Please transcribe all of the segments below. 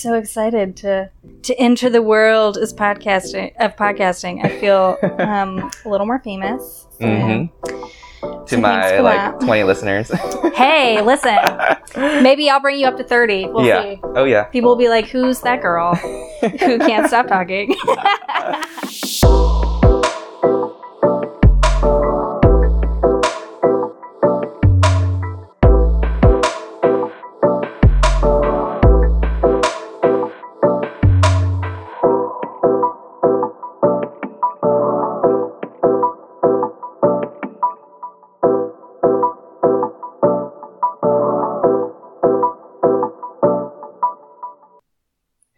so excited to to enter the world as podcasting of podcasting. I feel um, a little more famous. So- Mm-hmm. To So my like that. 20 listeners. Hey, listen. Maybe I'll bring you up to thirty. We'll yeah. see. Oh yeah. People will be like, "Who's that girl who can't stop talking?"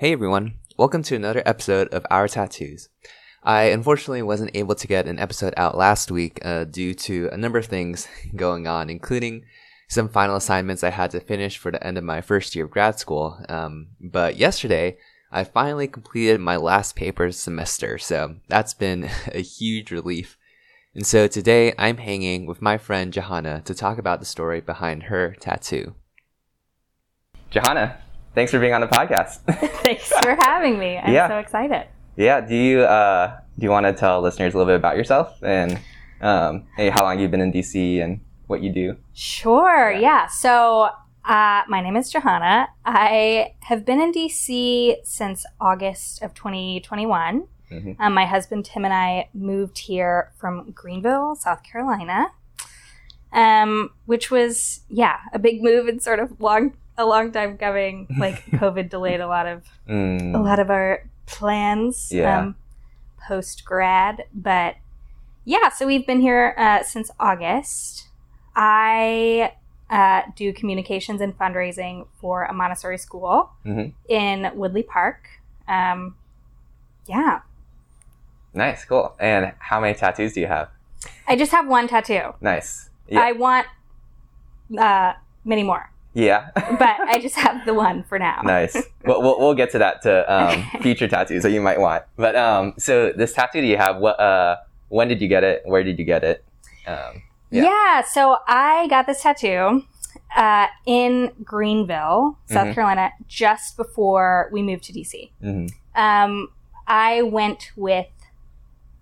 Hey everyone, welcome to another episode of Our Tattoos. I unfortunately wasn't able to get an episode out last week uh, due to a number of things going on, including some final assignments I had to finish for the end of my first year of grad school. Um, but yesterday, I finally completed my last paper semester, so that's been a huge relief. And so today, I'm hanging with my friend Jahanna to talk about the story behind her tattoo. Jahanna, thanks for being on the podcast. Thanks for having me. I'm Yeah. so excited. Yeah. Do you uh, do you want to tell listeners a little bit about yourself and um, hey, how long you've been in DC and what you do? Sure. Yeah. Yeah. So, uh, my name is Jahanna. I have been in DC since August of 2021. Mhm. Um, my husband Tim and I moved here from Greenville, South Carolina, um, which was yeah a big move and sort of long a long time coming. Like COVID delayed a lot of a Mm, lot of our plans Yeah. um, post grad. But yeah, so we've been here uh, since August. I uh, do communications and fundraising for a Montessori school Mhm. in Woodley Park. Um, yeah, nice, cool. And how many tattoos do you have? I just have one tattoo. Nice. Yeah. I want uh, many more, yeah. but I just have the one for now. nice. Well, we'll we'll get to that to um, future tattoos that you might want. But um, so this tattoo that you have, what uh, when did you get it? Where did you get it? Um, Yeah. Yeah. so I got this tattoo uh, in Greenville, South Mhm. Carolina, just before we moved to DC. mhm. Um, I went with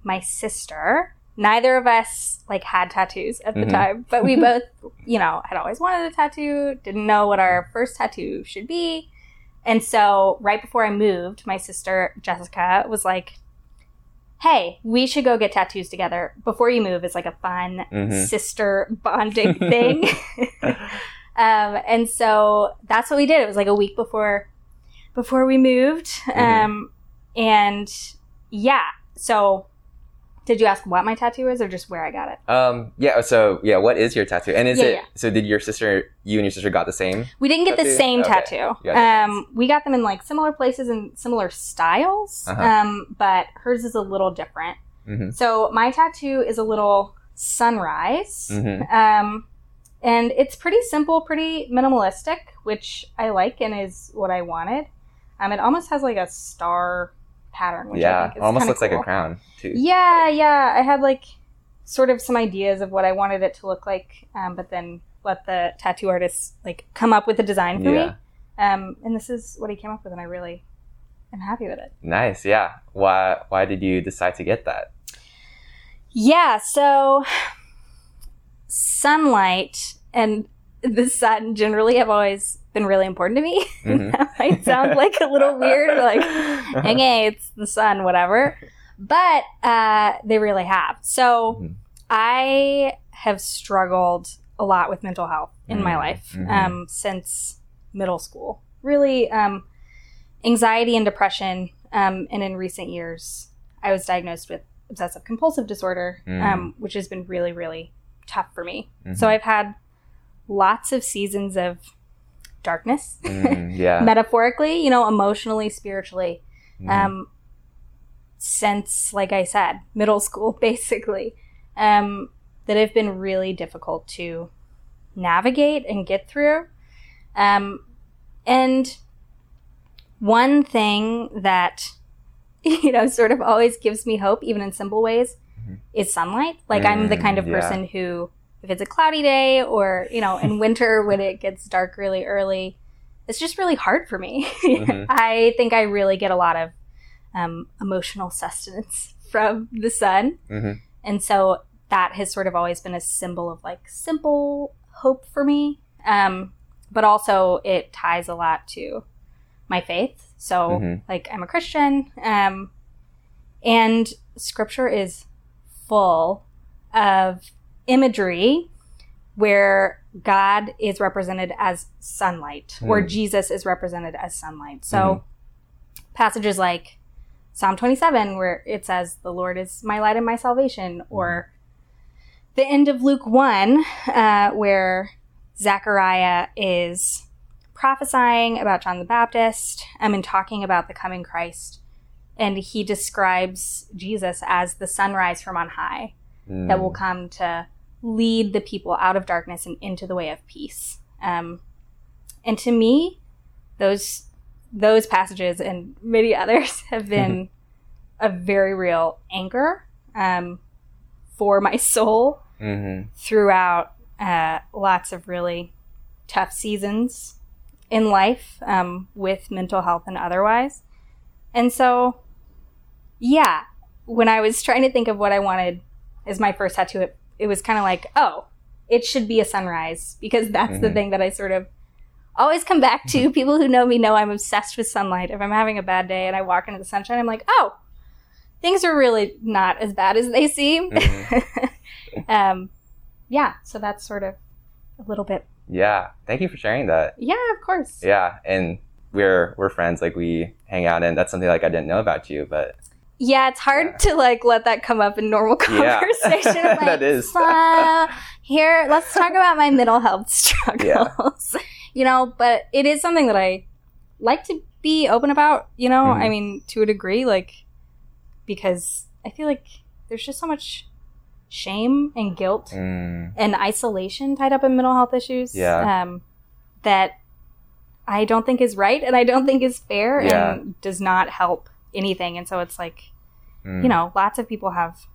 my sister. Neither of us like had tattoos at the Mhm. time, but we both, you know, had always wanted a tattoo. Didn't know what our first tattoo should be, and so right before I moved, my sister Jessica was like, "Hey, we should go get tattoos together before you move." It's like a fun Mhm. sister bonding thing. um, and so that's what we did. It was like a week before before we moved. Mhm. Um, and yeah, so did you ask what my tattoo is or just where I got it? Um, yeah. So yeah, what is your tattoo? And is Yeah, it yeah. so? Did your sister, you and your sister, got the same? We didn't get the same Okay. tattoo. Yeah, Um, we got them in like similar places and similar styles, Uh-huh. um, but hers is a little different. Mm-hmm. So my tattoo is a little sunrise. Mhm. Um, and it's pretty simple, pretty minimalistic, which I like and is what I wanted. Um, it almost has like a star pattern, which I Yeah, think is almost looks like a crown too. Yeah, yeah. I had like sort of some ideas of what I wanted it to look like, um, but then let the tattoo artist like come up with a design for Yeah. me. Um, and this is what he came up with, and I really am happy with it. Nice. Yeah. Why Why did you decide to get that? Yeah, so sunlight and the sun generally have always been really important to me. Mhm. that might sound like a little weird, like, okay, it's the sun, whatever. But uh, they really have. So Mhm. I have struggled a lot with mental health in my Mm, life mhm. um, since middle school. Really, um, anxiety and depression. Um, and in recent years, I was diagnosed with obsessive compulsive disorder, Mm. um, which has been really, really tough for me. So I've had lots of seasons of darkness, Mm, yeah. metaphorically, you know, emotionally, spiritually, Mhm. um, since, like I said, middle school, basically, um, that have been really difficult to navigate and get through. Um, and one thing that, you know, sort of always gives me hope, even in simple ways, Mhm. is sunlight. Like, I'm the Mm, kind of yeah. person who, if it's a cloudy day or, you know, in winter when it gets dark really early, it's just really hard for me. Mhm. I think I really get a lot of um, emotional sustenance from the sun. hmm And so that has sort of always been a symbol of like simple hope for me. Um, but also it ties a lot to my faith. So Mhm. like I'm a Christian. Um, and scripture is full of imagery where God is represented as sunlight or Mm. Jesus is represented as sunlight. So passages like Psalm 27, where it says, The Lord is my light and my salvation, or the end of Luke 1, uh, where Zechariah is prophesying about John the Baptist um, and talking about the coming Christ. And he describes Jesus as the sunrise from on high Mm. that will come to lead the people out of darkness and into the way of peace. Um, and to me, those those passages and many others have been a very real anchor um, for my soul Mhm. throughout uh, lots of really tough seasons in life um, with mental health and otherwise. And so, yeah, when I was trying to think of what I wanted as my first tattoo, it, was kind of like, oh, it should be a sunrise because that's the Mhm. thing that I sort of always come back to. People who know me know I'm obsessed with sunlight. If I'm having a bad day and I walk into the sunshine, I'm like, oh, things are really not as bad as they seem. Mhm. um, yeah, so that's sort of a little bit. Yeah. Thank you for sharing that. Yeah, of course. Yeah, and we're we're friends. Like we hang out, and that's something like I didn't know about you, but Yeah, it's hard Yeah. to like let that come up in normal conversation. I'm like, That is. "Uh, here, let's talk about my mental health struggles. Yeah. you know, but it is something that I like to be open about. You know, Mhm. I mean, to a degree, like because I feel like there's just so much shame and guilt mm, and isolation tied up in mental health issues Yeah. um, that I don't think is right and I don't think is fair Yeah. and does not help anything. And so it's like, mm, you know, lots of people have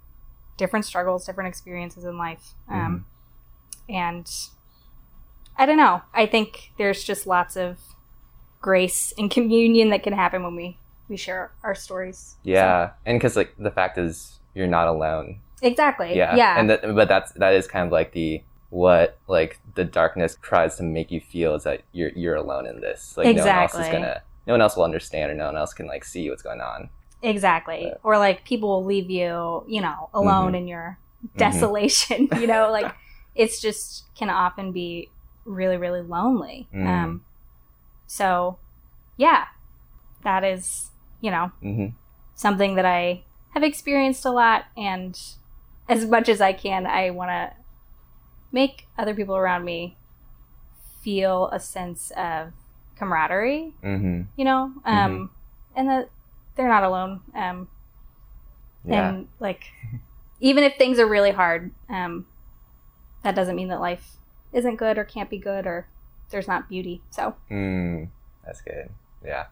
different struggles, different experiences in life. Mm-hmm. Um, And I don't know. I think there's just lots of grace and communion that can happen when we, we share our stories. yeah, and because like the fact is you're not alone. Exactly. Yeah, Yeah. and that, but that's that is kind of like the what like the darkness tries to make you feel is that you're you're alone in this. Like no one else is gonna, no one else will understand, or no one else can like see what's going on. Exactly. But- Or like people will leave you, you know, alone Mhm. in your desolation, you know, like it's just can often be really, really lonely. Mm. Um, so yeah, that is, you know, hmm something that I have experienced a lot. And as much as I can, I want to make other people around me feel a sense of camaraderie hmm you know um and that they're not alone um Yeah. and like even if things are really hard um that doesn't mean that life isn't good or can't be good or there's not beauty so Mm, that's good. Yeah.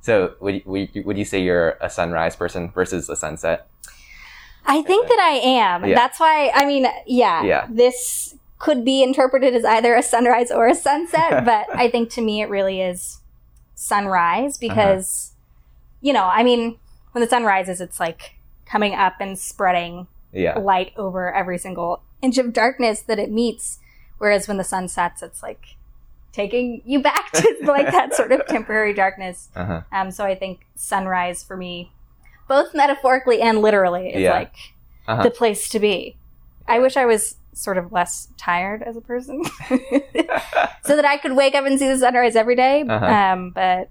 So would you, would you, would you say you're a sunrise person versus a sunset? i think that i am Yeah. that's why i mean yeah Yeah. this could be interpreted as either a sunrise or a sunset but i think to me it really is sunrise Uh-huh. because you know i mean when the sun rises it's like coming up and spreading Yeah. light over every single inch of darkness that it meets. Whereas when the sun sets, it's like taking you back to like that sort of temporary darkness. Uh huh. Um, so I think sunrise for me, both metaphorically and literally, is Yeah. like Uh-huh. the place to be. I wish I was sort of less tired as a person, so that I could wake up and see the sunrise every day. Uh-huh. Um, but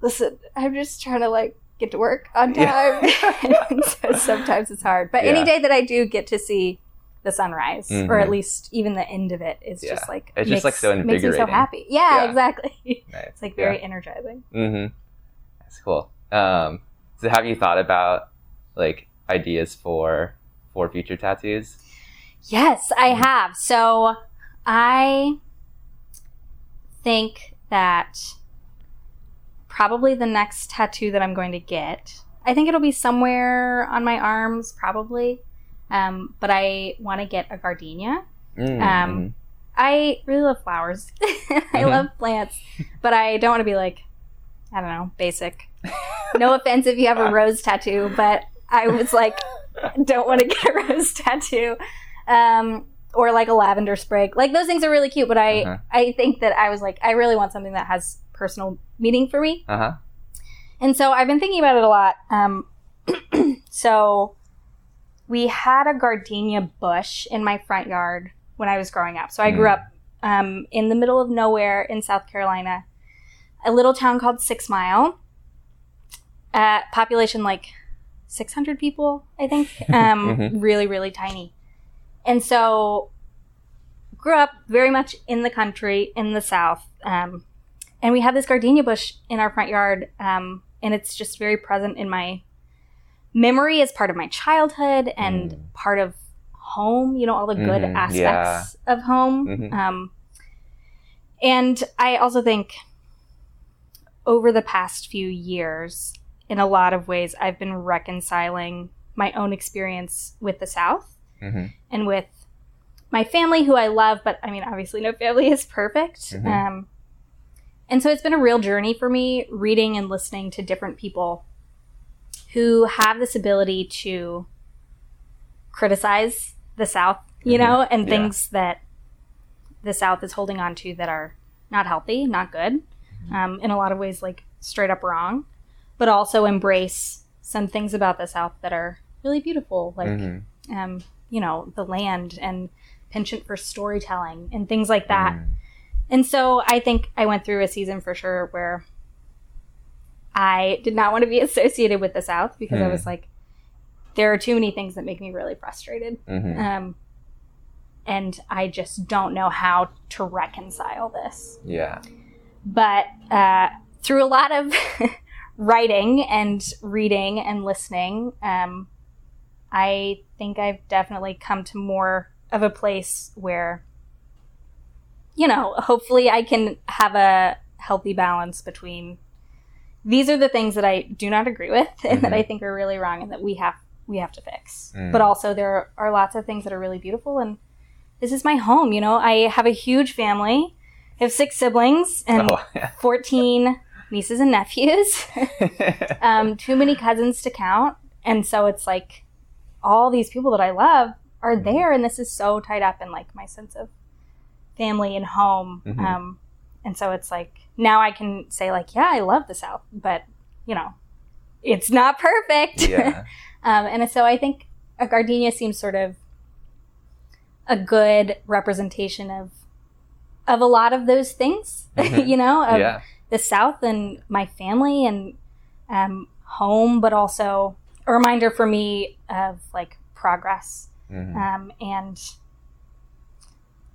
listen, I'm just trying to like get to work on time. Yeah. And so sometimes it's hard. But any day that I do get to see the sunrise, or Mhm. at least even the end of it, is Yeah. just like It's just, like, so makes me so happy. Yeah, Yeah. exactly. Nice. It's like very energizing. Mm-hmm. That's cool. Um, so have you thought about like ideas for for future tattoos? Yes, I have. So I think that probably the next tattoo that I'm going to get, I think it'll be somewhere on my arms, probably. Um, but I want to get a gardenia. Mm, Um, I really love flowers. I Mhm. love plants, but I don't want to be like, I don't know, basic. No offense if you have a rose tattoo, but I was like, don't want to get a rose tattoo. Um, or like a lavender sprig. Like those things are really cute, but I Uh-huh. I think that I was like, I really want something that has personal meaning for me. Uh huh. And so I've been thinking about it a lot. Um, so we had a gardenia bush in my front yard when I was growing up. So I grew Mm. up um, in the middle of nowhere in South Carolina, a little town called Six Mile. Uh, population like 600 people, I think. Um, Mhm. Really, really tiny. And so grew up very much in the country in the South. Um, and we have this gardenia bush in our front yard. Um, and it's just very present in my memory as part of my childhood and Mm. part of home, you know, all the good Mhm, aspects of home. Mhm. Um, and I also think over the past few years, in a lot of ways, I've been reconciling my own experience with the South hmm and with my family, who I love, but I mean, obviously, no family is perfect. Mhm. Um, and so it's been a real journey for me reading and listening to different people who have this ability to criticize the South, you Mhm. know, and Yeah. things that the South is holding on to that are not healthy, not good, Mm-hmm. um, in a lot of ways, like straight up wrong, but also embrace some things about the South that are really beautiful, like hmm um, you know, the land and penchant for storytelling and things like that. Mm. And so I think I went through a season for sure where I did not want to be associated with the South because I Hmm. was like, there are too many things that make me really frustrated. hmm Um, and I just don't know how to reconcile this. Yeah. But uh, through a lot of writing and reading and listening, um, I think I've definitely come to more of a place where, you know, hopefully I can have a healthy balance between these are the things that I do not agree with and that Mhm. I think are really wrong and that we have we have to fix. Mm. But also there are lots of things that are really beautiful and this is my home, you know. I have a huge family. I have six siblings and Oh, yeah. 14 nieces and nephews. um, too many cousins to count. And so it's like all these people that I love are there, and this is so tied up in like my sense of family and home. Mhm. Um, and so it's like now I can say like, yeah, I love the South, but you know, it's not perfect. yeah. um, and so I think a gardenia seems sort of a good representation of of a lot of those things, Mhm. you know, of yeah. the South and my family and um, home, but also a reminder for me of like progress Mhm. um, and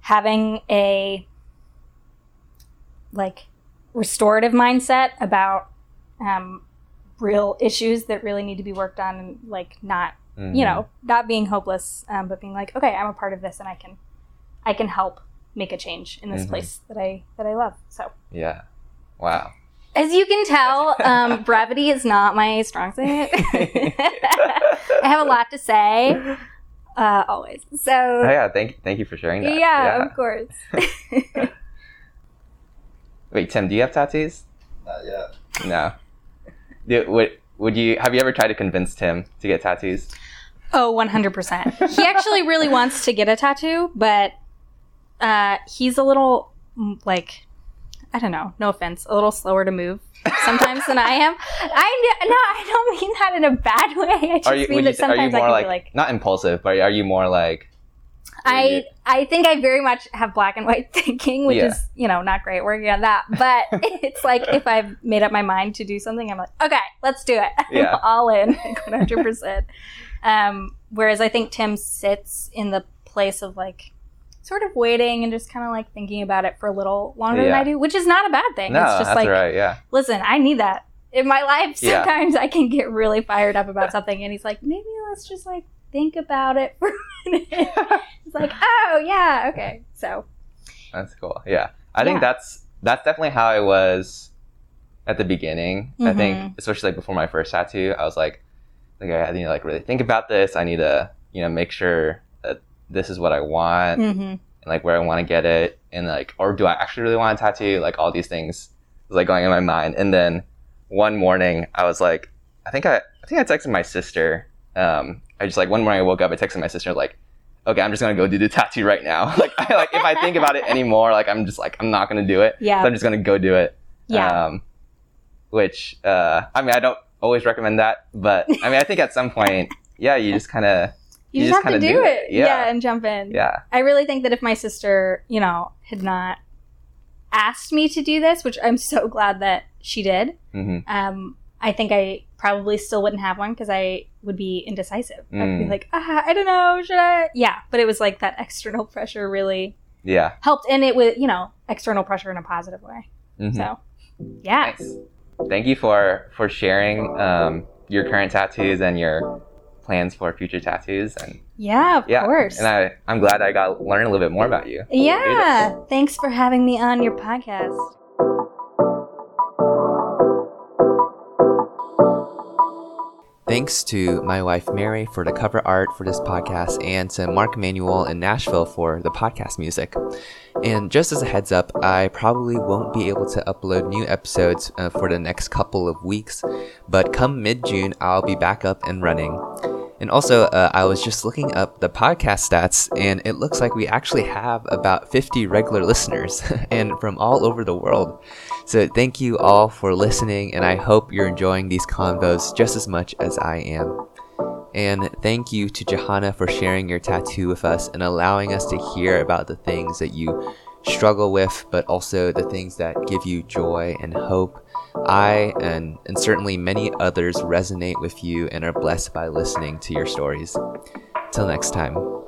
having a like restorative mindset about um, real issues that really need to be worked on and like not you Mhm. know not being hopeless um, but being like okay i'm a part of this and i can i can help make a change in this Mhm. place that i that i love so Yeah. Wow. As you can tell, um, brevity is not my strong suit. I have a lot to say, uh, always. So, Oh, yeah. Thank thank you for sharing that. yeah, of course. Wait, Tim, do you have tattoos? Not yet. No. Do, would would you have you ever tried to convince Tim to get tattoos? oh, 100%. He actually really wants to get a tattoo, but uh, he's a little, like, I don't know, no offense, a little slower to move sometimes than I am. I no, I don't mean that in a bad way. I just you mean that you sometimes I can like, be like, not impulsive, but are you more like I I think I very much have black and white thinking, which Yeah. is you know not great working on that. But it's like if I've made up my mind to do something, I'm like, okay, let's do it. Yeah. I'm all in, 100. percent Um, Whereas I think Tim sits in the place of like sort of waiting and just kind of like thinking about it for a little longer than I do, which is not a bad thing. No, it's just that's like, right, yeah. listen, I need that in my life. Yeah. Sometimes I can get really fired up about something, and he's like, maybe let's just like think about it for a minute. It's like, oh yeah, okay. So That's cool. Yeah. I think that's that's definitely how I was at the beginning. I think Mhm. especially like before my first tattoo, I was like like I need to like really think about this. I need to, you know, make sure this is what I want. hmm and like where I want to get it and like or do I actually really want a tattoo? Like all these things was like going in my mind. And then one morning I was like, I think I I think I texted my sister. Um, I just like one morning I woke up, I texted my sister like, okay, I'm just gonna go do the tattoo right now. like I like if I think about it anymore, like I'm just like I'm not gonna do it. Yeah. So I'm just gonna go do it. Yeah. Um, which uh, I mean I don't always recommend that, but I mean I think at some point, yeah, you just kind of you, you just, just have to do, do it. it. Yeah. and jump in. yeah. I really think that if my sister, you know, had not asked me to do this, which I'm so glad that she did, hmm um, I think I probably still wouldn't have one because I would be indecisive. I'd be Mm. like, ah, I don't know, should I? Yeah, but it was like that external pressure really Yeah. helped, and it was, you know, external pressure in a positive way. Mhm. So, yeah, Nice. Thank you for for sharing um, your current tattoos and your plans for future tattoos. And yeah, of yeah, course. and I I'm glad I got learn a little bit more about you. yeah, thanks for having me on your podcast. Thanks to my wife Mary for the cover art for this podcast and to Mark Manuel in Nashville for the podcast music. And just as a heads up, I probably won't be able to upload new episodes uh, for the next couple of weeks, but come mid June, I'll be back up and running. And also, uh, I was just looking up the podcast stats, and it looks like we actually have about 50 regular listeners, and from all over the world. So, thank you all for listening, and I hope you're enjoying these convos just as much as I am. And thank you to Jahanna for sharing your tattoo with us and allowing us to hear about the things that you struggle with, but also the things that give you joy and hope. I and, and certainly many others resonate with you and are blessed by listening to your stories. Till next time.